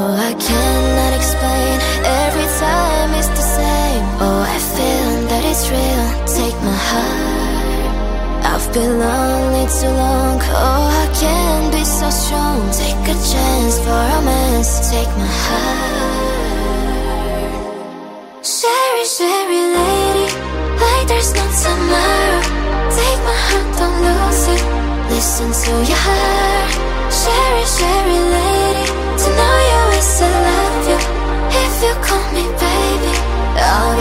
Oh, I cannot explain. Every time it's the same. Oh, I feel that it's real. Take my heart. I've been lonely too long. Oh, I can't be so strong. Take a chance for romance. Take my heart. Cheri, Cheri lady, like there's no tomorrow. Take my heart, don't lose it. Listen to your heart. Me baby, always.